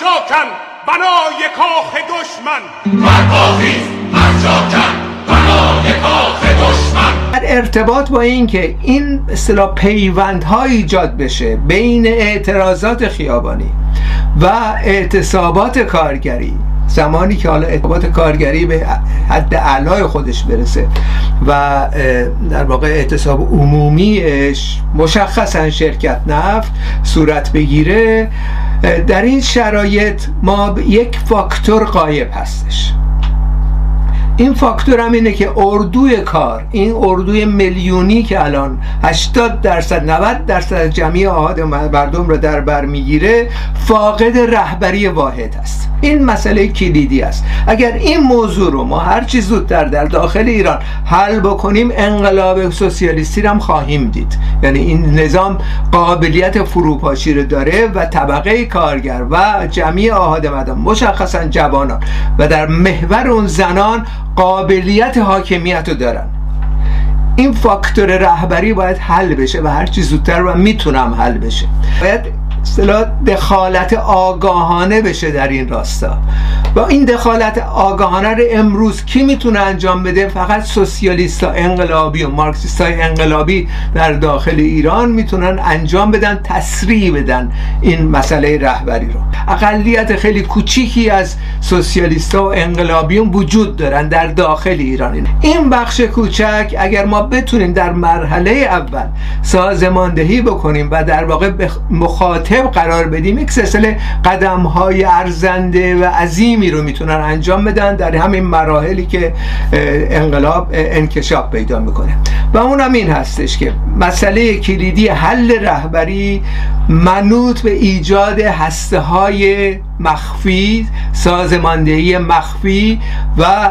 جاکن بنای کاخ دشمن. برخیز هر جاکن بنای کاخ دشمن در ارتباط با اینکه این اصطلاح پیوندها ایجاد بشه بین اعتراضات خیابانی و اعتصابات کارگری زمانی که حالا اعتصابات کارگری به حد اعلای خودش برسه و در واقع اعتصاب عمومیش مشخصا شرکت نفت صورت بگیره در این شرایط ما یک فاکتور قایب هستش. این فاکتور هم اینه که اردوی کار این اردوی میلیونی که الان 80 درصد 90 درصد جمعی آهاد مردم رو در بر می‌گیره فاقد رهبری واحد است. این مسئله کلیدی است. اگر این موضوع رو ما هر چی زودتر در داخل ایران حل بکنیم انقلاب سوسیالیستی رو هم خواهیم دید. یعنی این نظام قابلیت فروپاشی رو داره و طبقه کارگر و جمعی آهاد مردم مشخصا جوانان و در محور اون زنان قابلیت حاکمیت رو دارن. این فاکتور رهبری باید حل بشه و هرچی زودتر و می‌تونم حل بشه. باید اصطلاح دخالت آگاهانه بشه در این راستا. و این دخالت آگاهانه رو امروز کی می‌تونه انجام بده؟ فقط سوسیالیست انقلابی و مارکسیست های انقلابی در داخل ایران می‌تونن انجام بدن تسریع بدن این مسئله رهبری رو. اقلیت خیلی کوچیکی از سوسیالیست ها و انقلابیون وجود دارن در داخل ایران. این بخش کوچک اگر ما بتونیم در مرحله اول سازماندهی بکنیم و در واقع مخاطب قرار بدیم یک سلسله قدم های ارزنده و عظیمی رو می‌تونن انجام بدن در همین مراحلی که انقلاب انکشاف پیدا می‌کنه. و اون هم این هستش که مسئله کلیدی حل رهبری منوط به ایجاد هسته های مخفی سازماندهی مخفی و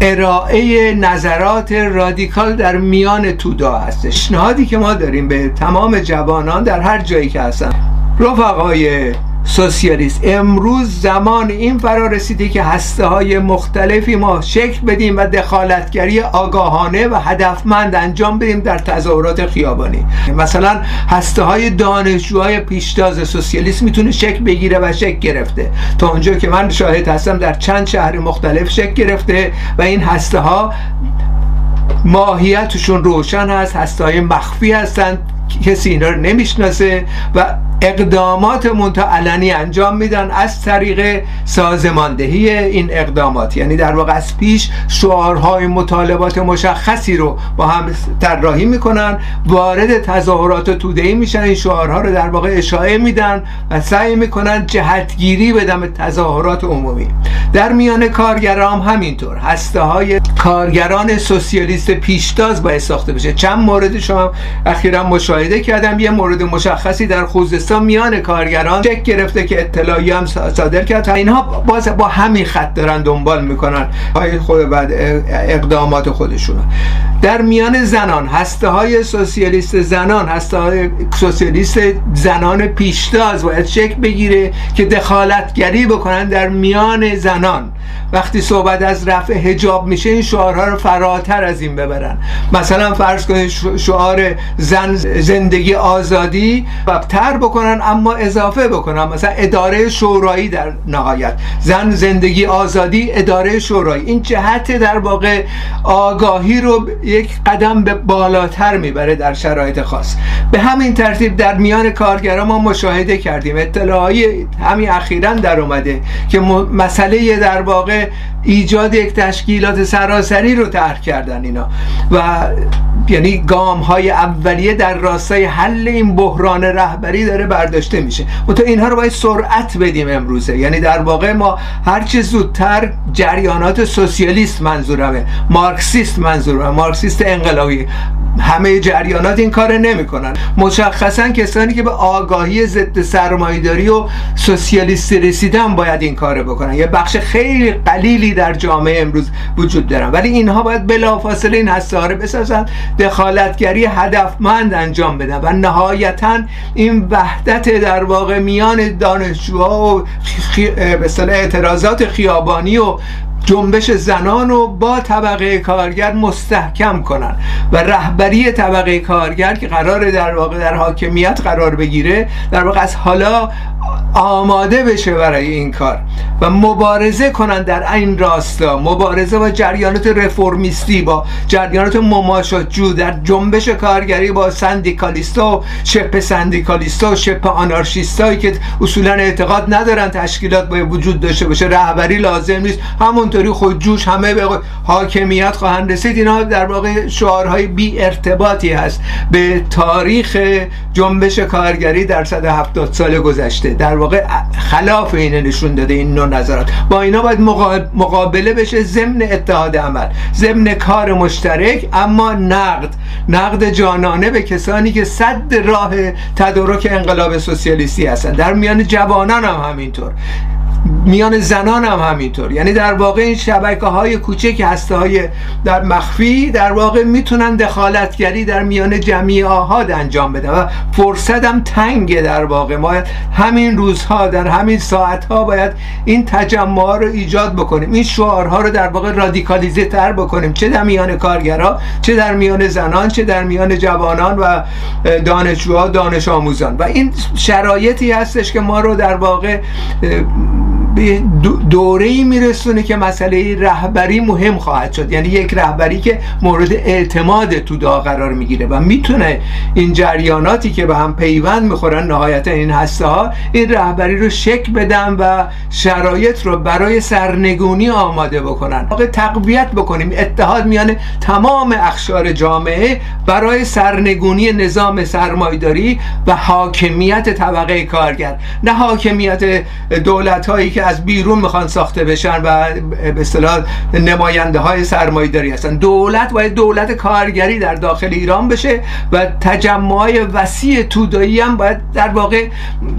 ارائه نظرات رادیکال در میان تودا هستش. نهادی که ما داریم به تمام جوانان در هر جایی که هستن. رفقای سوسیالیست امروز زمان این فرا رسیده که هسته های مختلفی ما شکل بدیم و دخالتگری آگاهانه و هدفمند انجام بدیم در تظاهرات خیابانی. مثلا هسته های دانشجوهای پیشتاز سوسیالیست می‌تونه شکل بگیره و شکل گرفته. تا اونجا که من شاهد هستم در چند شهر مختلف شکل گرفته و این هسته ها ماهیتشون روشن هست هسته های مخفی هستند کسی اینا رو نمی‌شناسه و اقدامات منتا علنی انجام میدن از طریق سازماندهی این اقدامات. یعنی در واقع از پیش شعارهای مطالبات مشخصی رو با هم طراحی می‌کنن وارد تظاهرات تودهی میشن این شعارها رو در واقع اشاعه میدن و سعی می‌کنن جهتگیری بدن به تظاهرات عمومی. در میان کارگران هم همینطور. هسته های کارگران سوسیالیست پیشتاز باید ساخته بشه. چند مورد شما اخیرا مشاهده کردم یه مورد مشخصی در خوزستان میان کارگران چک گرفته که اطلاعی هم صادر کرد اینها باز با همین خط دارن دنبال می‌کنن های خود بعد اقدامات خودشون در میان زنان هسته های سوسیالیست زنان هسته های سوسیالیست زنان پیشتاز باید شکل بگیره که دخالتگری بکنن در میان زنان. وقتی صحبت از رفع هجاب میشه این شعارها رو فراتر از این ببرن. مثلا فرض کنید شعار زن زندگی آزادی و تر بکنن اما اضافه بکنن. مثلا اداره شورایی در نهایت. زن زندگی آزادی اداره شورایی. این جهت در واقع آگاهی رو یک قدم به بالاتر می‌بره در شرایط خاص. به همین ترتیب در میان کارگران ما مشاهده کردیم. اطلاعی همین اخیرا در اومده که مسئله در واقع ایجاد یک تشکیلات سراسری رو طرح کردن اینا. و یعنی گام های اولیه در راستای حل این بحران رهبری داره برداشته میشه. تو اینها رو باید سرعت بدیم امروزه. یعنی در واقع ما هرچه زودتر جریانات سوسیالیست منظورمه. مارکسیست منظورمه. مارکسیست انقلابی. همه جریانات این کار نمی‌کنن. مشخصا کسانی که به آگاهی ضد سرمایه‌داری و سوسیالیست رسیدن باید این کار بکنن. یه بخش خیلی قلیلی در جامعه امروز وجود دارن. ولی اینها باید بلافاصله این هسته رو بسازن دخالتگری هدفمند انجام بدن و نهایتا این وحدت در واقع میان دانشجوها و خی... اعتراضات خیابانی و جنبش زنان رو با طبقه کارگر مستحکم کنن و رهبری طبقه کارگر که قرار در واقع در حاکمیت قرار بگیره در واقع از حالا آماده بشه برای این کار و مبارزه کنن در این راستا. مبارزه با جریانات رفرمیستی با جریانات مماشاتجو در جنبش کارگری با سندیکالیستا و شپ سندیکالیستا و شپ آنارشیستایی که اصولا اعتقاد ندارن تشکیلات باید وجود داشته باشه. رهبری لازم نیست. همونطوری خودجوش همه به حاکمیت خواهند رسید. اینا در واقع شعارهای بی ارتباطی هست. به تاریخ جنبش کارگری در 170 سال گذشته. در واقع خلاف اینه نشون داده این نوع نظرات. با اینا باید مقابله بشه ضمن اتحاد عمل ضمن کار مشترک اما نقد. نقد جانانه به کسانی که صد راه تدارک انقلاب سوسیالیستی هستن. در میان جوانان هم همینطور. میان زنان هم همینطور. یعنی در واقع این شبکه های کوچک هسته های در مخفی در واقع می‌تونن دخالتگری در میان جمعی آهاد انجام بدن و فرصت هم تنگه در واقع. ما همین روزها در همین ساعتها باید این تجمع رو ایجاد بکنیم. این شعارها رو در واقع رادیکالیزه تر بکنیم. چه در میان کارگرها چه در میان زنان چه در میان جوانان و دانشجوها دانش آموزان و این شرایطی هستش که ما رو در واقع به دوره ای میرسونه که مسئله رهبری مهم خواهد شد. یعنی یک رهبری که مورد اعتماد تودا قرار می‌گیره و می‌تونه این جریاناتی که به هم پیوند می‌خورن نهایتا این هسته ها این رهبری رو شک بدن و شرایط رو برای سرنگونی آماده بکنن. واقع تقویت بکنیم. اتحاد میان تمام اخشار جامعه برای سرنگونی نظام سرمایداری و حاکمیت طبقه کارگر. نه حاکمیت دولت هایی که از بیرون می‌خوان ساخته بشن و به اصطلاح نماینده های سرمایه‌داری هستن. دولت باید دولت کارگری در داخل ایران بشه و تجمع وسیع تودایی هم باید در واقع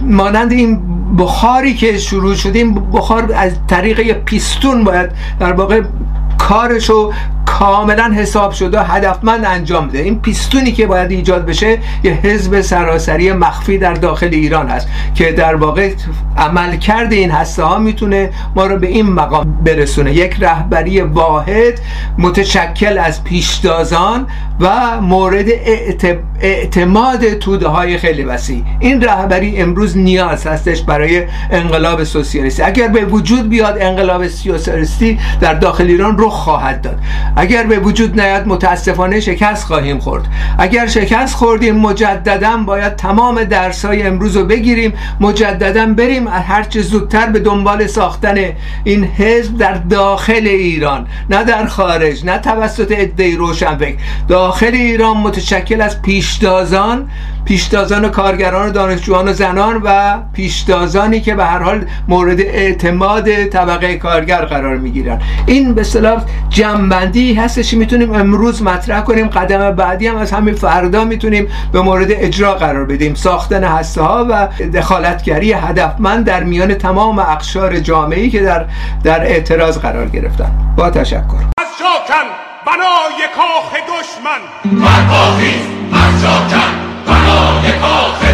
مانند این بخاری که شروع شده این بخار از طریق پیستون باید در واقع کارشو کاملا حساب شده هدفمند انجام ده این پیستونی که باید ایجاد بشه یه حزب سراسری مخفی در داخل ایران هست که در واقع عمل کرده این هسته ها می‌تونه ما رو به این مقام برسونه. یک رهبری واحد متشکل از پیشتازان و مورد اعتماد توده های خیلی وسیع. این رهبری امروز نیاز هستش برای انقلاب سوسیالیستی. اگر به وجود بیاد انقلاب سوسیالیستی در داخل ایران رخ خواهد داد. اگر به وجود نیاد متاسفانه شکست خواهیم خورد. اگر شکست خوردیم مجددا باید تمام درسای امروز رو بگیریم مجددا بریم. هرچه زودتر به دنبال ساختن این حزب در داخل ایران نه در خارج نه توسط روشن روشنفکر. داخل ایران متشکل از پیشتازان پیشتازان و کارگران و دانشجویان و زنان و پیشتازانی که به هر حال مورد اعتماد طبقه کارگر قرار می‌گیرن. این به اصطلاح جنبندی هستش می‌تونیم امروز مطرح کنیم قدم بعدی هم از همین فردا می‌تونیم به مورد اجرا قرار بدیم. ساختن هسته ها و دخالتگری هدفمند در میان تمام اقشار جامعه که در در اعتراض قرار گرفتن. با تشکر. از بنای کاخ دشمن. برخیز Oh,